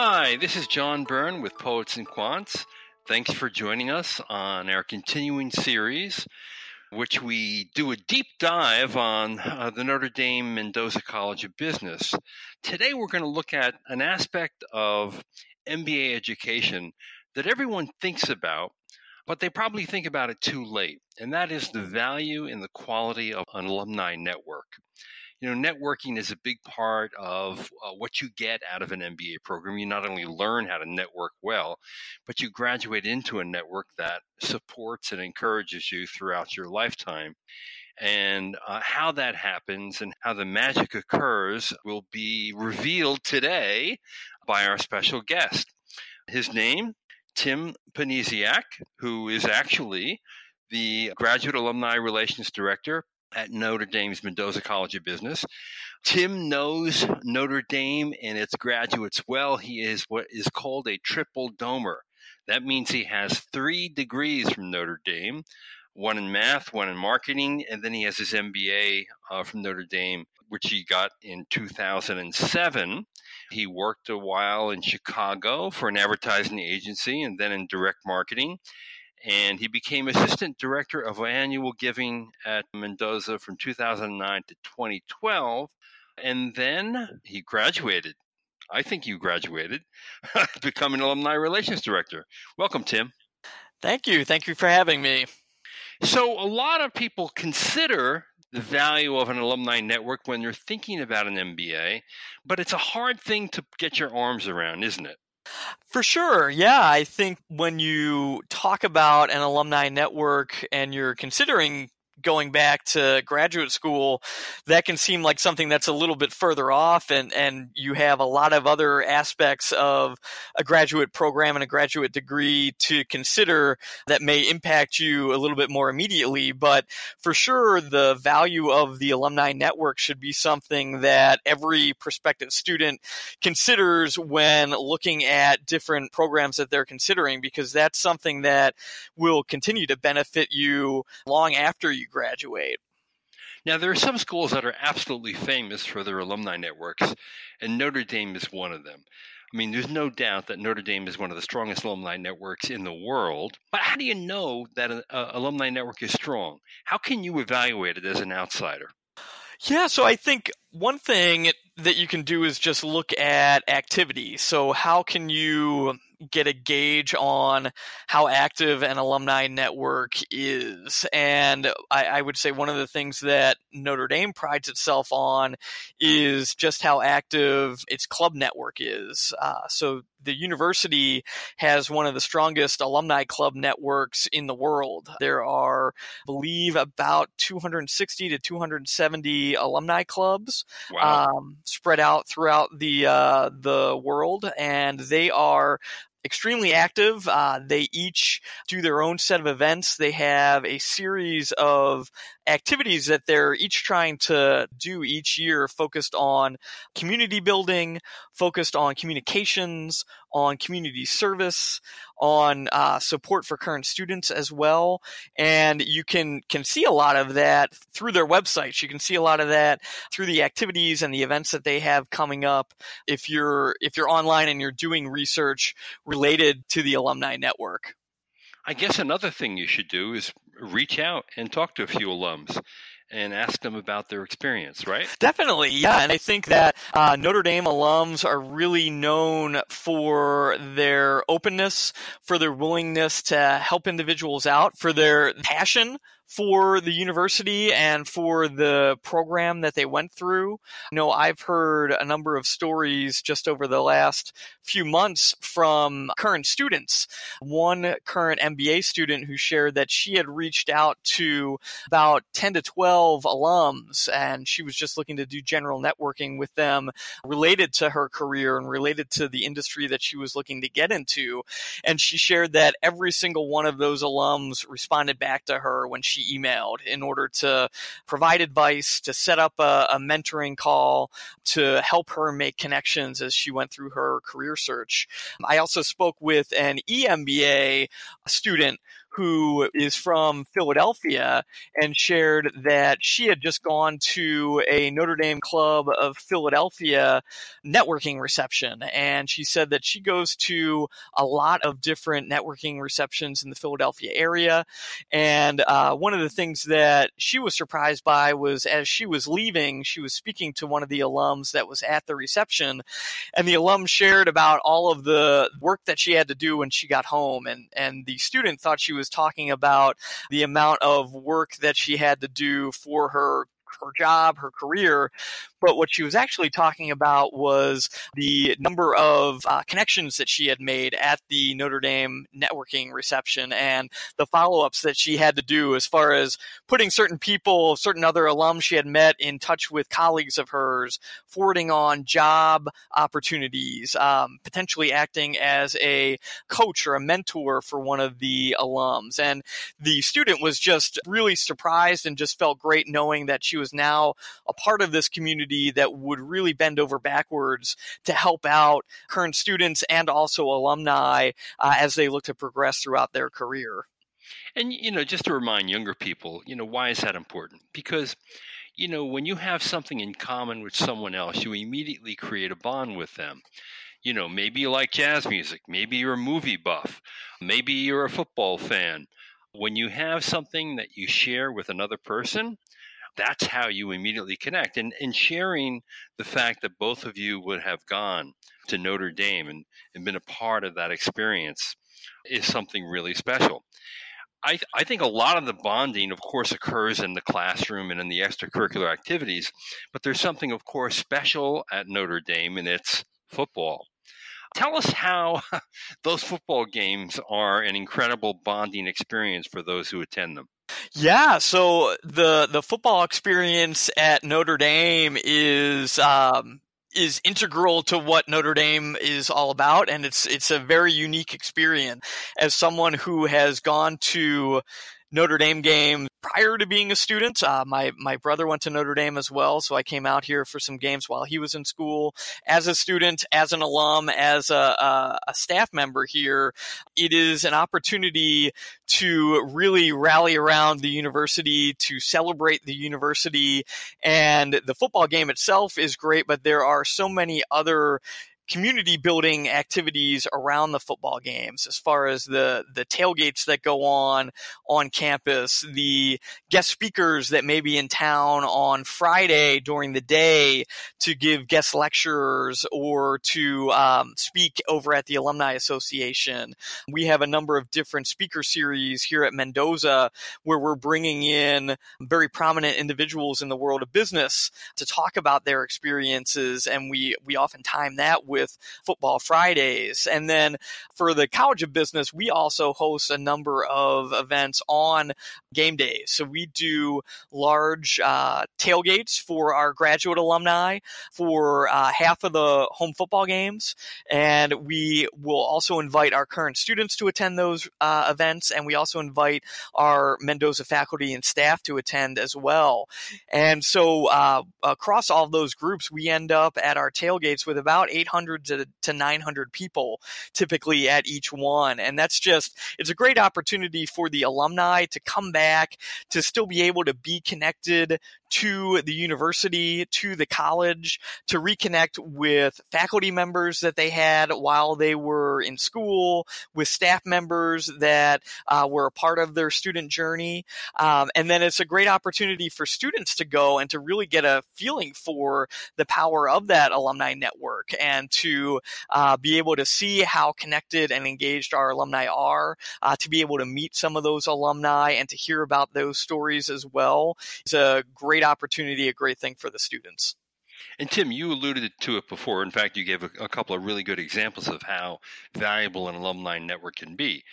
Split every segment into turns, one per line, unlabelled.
Hi, this is John Byrne with Poets and Quants. Thanks for joining us on our continuing series, which we do a deep dive on uh, the Notre Dame Mendoza College of Business. Today, we're going to look at an aspect of MBA education that everyone thinks about, but they probably think about it too late, and that is the value and the quality of an alumni network you know, networking is a big part of uh, what you get out of an MBA program. You not only learn how to network well, but you graduate into a network that supports and encourages you throughout your lifetime. And uh, how that happens and how the magic occurs will be revealed today by our special guest. His name, Tim Ponisciak, who is actually the Graduate Alumni Relations Director at Notre Dame's Mendoza College of Business. Tim knows Notre Dame and its graduates well. He is what is called a triple domer. That means he has three degrees from Notre Dame one in math, one in marketing, and then he has his MBA uh, from Notre Dame, which he got in 2007. He worked a while in Chicago for an advertising agency and then in direct marketing and he became assistant director of annual giving at Mendoza from 2009 to 2012. And then he graduated. I think you graduated, become an alumni relations director. Welcome, Tim.
Thank you. Thank you for having me.
So, a lot of people consider the value of an alumni network when they're thinking about an MBA, but it's a hard thing to get your arms around, isn't it?
For sure. Yeah. I think when you talk about an alumni network and you're considering going back to graduate school, that can seem like something that's a little bit further off, and, and you have a lot of other aspects of a graduate program and a graduate degree to consider that may impact you a little bit more immediately. But for sure, the value of the alumni network should be something that every prospective student considers when looking at different programs that they're considering, because that's something that will continue to benefit you long after you graduate.
Now, there are some schools that are absolutely famous for their alumni networks, and Notre Dame is one of them. I mean, there's no doubt that Notre Dame is one of the strongest alumni networks in the world. But how do you know that an uh, alumni network is strong? How can you evaluate it as an outsider?
Yeah, so I think one thing that you can do is just look at activity. So, how can you get a gauge on how active an alumni network is. And I, I, would say one of the things that Notre Dame prides itself on is just how active its club network is. Uh, so the university has one of the strongest alumni club networks in the world. There are, I believe, about 260 to 270 alumni clubs wow. um, spread out throughout the uh, the world, and they are extremely active. Uh, they each do their own set of events. They have a series of activities that they're each trying to do each year focused on community building, focused on communications, on community service, on uh, support for current students as well. And you can can see a lot of that through their websites. You can see a lot of that through the activities and the events that they have coming up. If you're if you're online and you're doing research related to the alumni network.
I guess another thing you should do is reach out and talk to a few alums and ask them about their experience, right?
Definitely, yeah. And I think that uh, Notre Dame alums are really known for their openness, for their willingness to help individuals out, for their passion for the university and for the program that they went through. You know, I've heard a number of stories just over the last few months from current students. One current MBA student who shared that she had reached out to about 10 to 12 alums and she was just looking to do general networking with them related to her career and related to the industry that she was looking to get into. And she shared that every single one of those alums responded back to her when she she emailed in order to provide advice, to set up a, a mentoring call, to help her make connections as she went through her career search. I also spoke with an EMBA student who is from Philadelphia and shared that she had just gone to a Notre Dame Club of Philadelphia networking reception. And she said that she goes to a lot of different networking receptions in the Philadelphia area. And uh, one of the things that she was surprised by was as she was leaving, she was speaking to one of the alums that was at the reception. And the alum shared about all of the work that she had to do when she got home. And, and the student thought she was talking about the amount of work that she had to do for her her job, her career. But what she was actually talking about was the number of uh, connections that she had made at the Notre Dame networking reception and the follow ups that she had to do as far as putting certain people, certain other alums she had met in touch with colleagues of hers, forwarding on job opportunities, um, potentially acting as a coach or a mentor for one of the alums. And the student was just really surprised and just felt great knowing that she was now a part of this community that would really bend over backwards to help out current students and also alumni uh, as they look to progress throughout their career.
And, you know, just to remind younger people, you know, why is that important? Because, you know, when you have something in common with someone else, you immediately create a bond with them. You know, maybe you like jazz music, maybe you're a movie buff, maybe you're a football fan. When you have something that you share with another person, that's how you immediately connect. And, and sharing the fact that both of you would have gone to Notre Dame and, and been a part of that experience is something really special. I, I think a lot of the bonding, of course, occurs in the classroom and in the extracurricular activities, but there's something, of course, special at Notre Dame, and it's football. Tell us how those football games are an incredible bonding experience for those who attend them.
Yeah, so the the football experience at Notre Dame is um, is integral to what Notre Dame is all about, and it's it's a very unique experience. As someone who has gone to Notre Dame game prior to being a student. Uh, my my brother went to Notre Dame as well, so I came out here for some games while he was in school. As a student, as an alum, as a, a, a staff member here, it is an opportunity to really rally around the university, to celebrate the university, and the football game itself is great. But there are so many other community building activities around the football games as far as the the tailgates that go on on campus the guest speakers that may be in town on Friday during the day to give guest lectures or to um, speak over at the alumni association. We have a number of different speaker series here at Mendoza where we're bringing in very prominent individuals in the world of business to talk about their experiences and we we often time that with with Football Fridays. And then for the College of Business, we also host a number of events on game days. So we do large uh, tailgates for our graduate alumni for uh, half of the home football games. And we will also invite our current students to attend those uh, events. And we also invite our Mendoza faculty and staff to attend as well. And so uh, across all those groups, we end up at our tailgates with about 800 to, to 900 people typically at each one. And that's just, it's a great opportunity for the alumni to come back, to still be able to be connected to the university, to the college, to reconnect with faculty members that they had while they were in school, with staff members that uh, were a part of their student journey. Um, and then it's a great opportunity for students to go and to really get a feeling for the power of that alumni network and to uh, be able to see how connected and engaged our alumni are, uh, to be able to meet some of those alumni and to hear about those stories as well. It's a great opportunity, a great thing for the students.
And Tim, you alluded to it before. In fact, you gave a, a, couple of really good examples of how valuable an alumni network can be.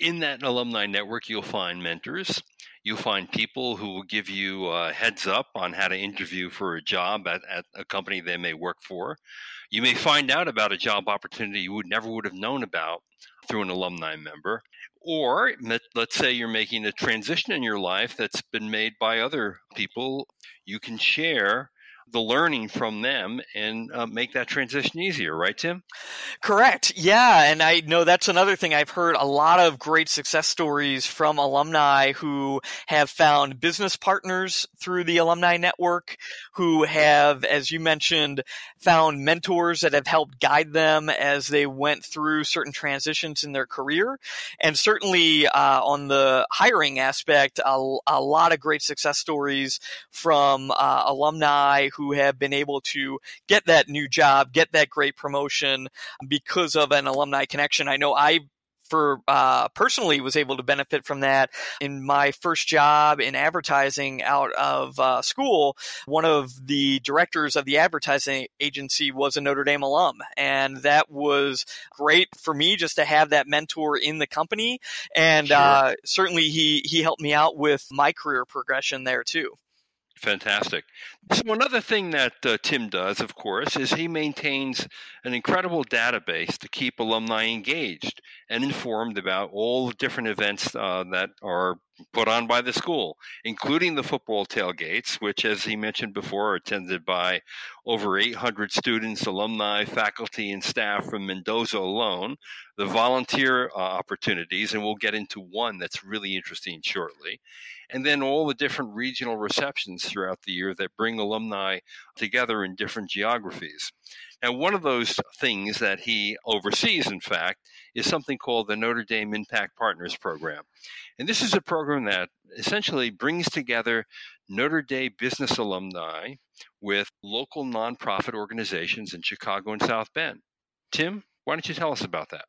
In that alumni network, you'll find mentors. You'll find people who will give you a heads up on how to interview for a job at, at a company they may work for. You may find out about a job opportunity you would never would have known about through an alumni member. Or let's say you're making a transition in your life that's been made by other people. You can share the learning from them and uh, make that transition easier, right, Tim?
Correct. Yeah. And I know that's another thing. I've heard a lot of great success stories from alumni who have found business partners through the alumni network, who have, as you mentioned, found mentors that have helped guide them as they went through certain transitions in their career. And certainly uh, on the hiring aspect, a, a, lot of great success stories from uh, alumni who have been able to get that new job, get that great promotion because of an alumni connection. I know I for uh, personally was able to benefit from that in my first job in advertising out of uh, school one of the directors of the advertising agency was a notre dame alum and that was great for me just to have that mentor in the company and sure. uh, certainly he he helped me out with my career progression there too
Fantastic. So, another thing that uh, Tim does, of course, is he maintains an incredible database to keep alumni engaged and informed about all the different events uh, that are put on by the school, including the football tailgates, which, as he mentioned before, are attended by over 800 students, alumni, faculty, and staff from Mendoza alone, the volunteer uh, opportunities, and we'll get into one that's really interesting shortly and then all the different regional receptions throughout the year that bring alumni together in different geographies. Now, one of those things that he oversees, in fact, is something called the Notre Dame Impact Partners Program. And this is a program that essentially brings together Notre Dame business alumni with local nonprofit organizations in Chicago and South Bend. Tim, why don't you tell us about that?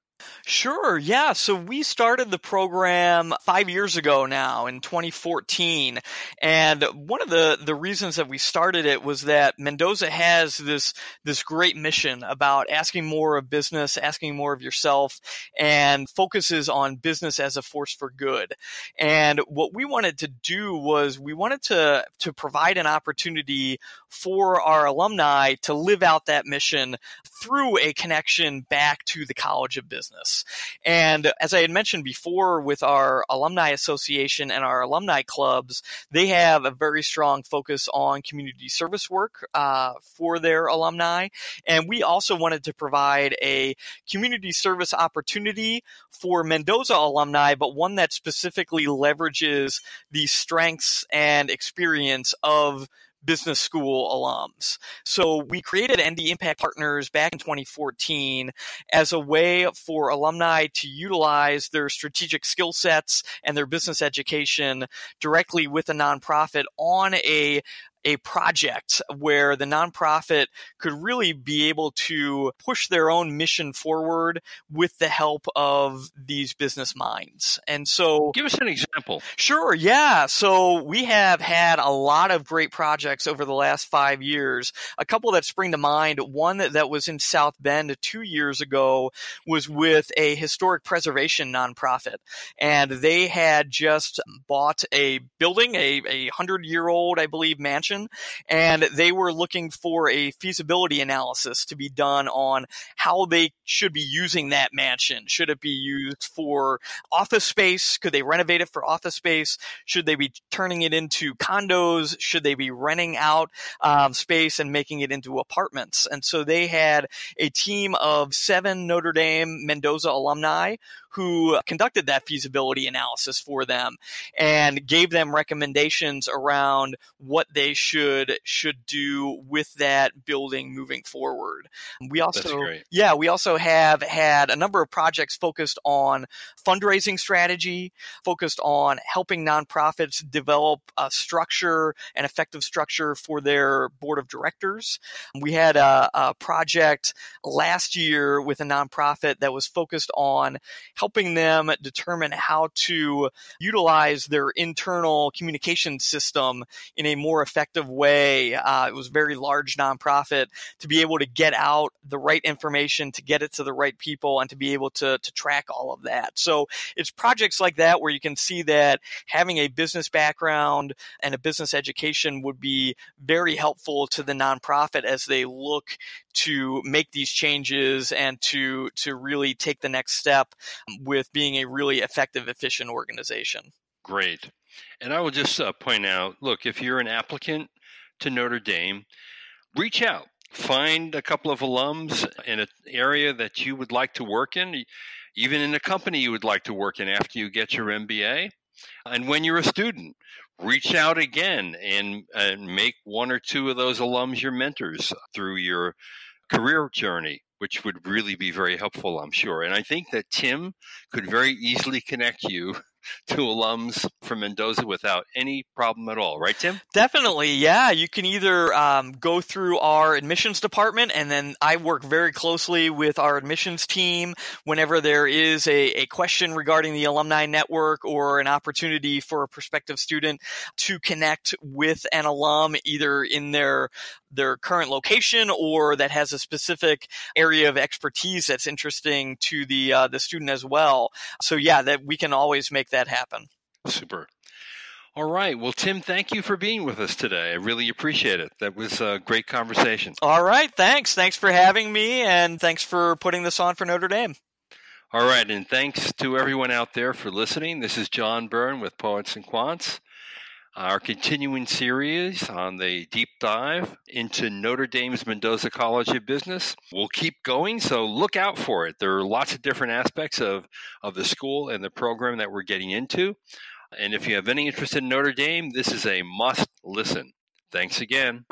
Sure. Yeah. So we started the program five years ago now in 2014. And one of the, the reasons that we started it was that Mendoza has this, this great mission about asking more of business, asking more of yourself, and focuses on business as a force for good. And what we wanted to do was we wanted to, to provide an opportunity for our alumni to live out that mission through a connection back to the College of Business. And as I had mentioned before with our alumni association and our alumni clubs, they have a very strong focus on community service work uh, for their alumni. And we also wanted to provide a community service opportunity for Mendoza alumni, but one that specifically leverages the strengths and experience of business school alums. So we created ND Impact Partners back in 2014 as a way for alumni to utilize their strategic skill sets and their business education directly with a nonprofit on a a project where the nonprofit could really be able to push their own mission forward with the help of these business minds. And so,
give us an example.
Sure, yeah. So, we have had a lot of great projects over the last five years. A couple that spring to mind one that was in South Bend two years ago was with a historic preservation nonprofit. And they had just bought a building, a, a hundred year old, I believe, mansion and they were looking for a feasibility analysis to be done on how they should be using that mansion. Should it be used for office space? Could they renovate it for office space? Should they be turning it into condos? Should they be renting out um, space and making it into apartments? And so they had a team of seven Notre Dame Mendoza alumni who conducted that feasibility analysis for them and gave them recommendations around what they should should do with that building moving forward. We also yeah, we also have had a number of projects focused on fundraising strategy, focused on helping nonprofits develop a structure, an effective structure for their board of directors. We had a, a project last year with a nonprofit that was focused on helping them determine how to utilize their internal communication system in a more effective way. Uh, it was a very large nonprofit to be able to get out the right information, to get it to the right people, and to be able to, to track all of that. So it's projects like that where you can see that having a business background and a business education would be very helpful to the nonprofit as they look to make these changes and to to really take the next step with being a really effective, efficient organization.
Great. And I will just uh, point out look, if you're an applicant to Notre Dame, reach out. Find a couple of alums in an area that you would like to work in, even in a company you would like to work in after you get your MBA. And when you're a student, reach out again and, and make one or two of those alums your mentors through your career journey which would really be very helpful, I'm sure. And I think that Tim could very easily connect you to alums from Mendoza without any problem at all, right, Tim?
Definitely, yeah. You can either um, go through our admissions department, and then I work very closely with our admissions team whenever there is a, a question regarding the alumni network or an opportunity for a prospective student to connect with an alum either in their their current location or that has a specific area of expertise that's interesting to the uh, the student as well. So yeah, that we can always make that happen.
Super. All right. Well, Tim, thank you for being with us today. I really appreciate it. That was a great conversation.
All right. Thanks. Thanks for having me, and thanks for putting this on for Notre Dame.
All right. And thanks to everyone out there for listening. This is John Byrne with Poets and Quants our continuing series on the deep dive into Notre Dame's Mendoza College of Business. will keep going, so look out for it. There are lots of different aspects of, of the school and the program that we're getting into. And if you have any interest in Notre Dame, this is a must listen. Thanks again.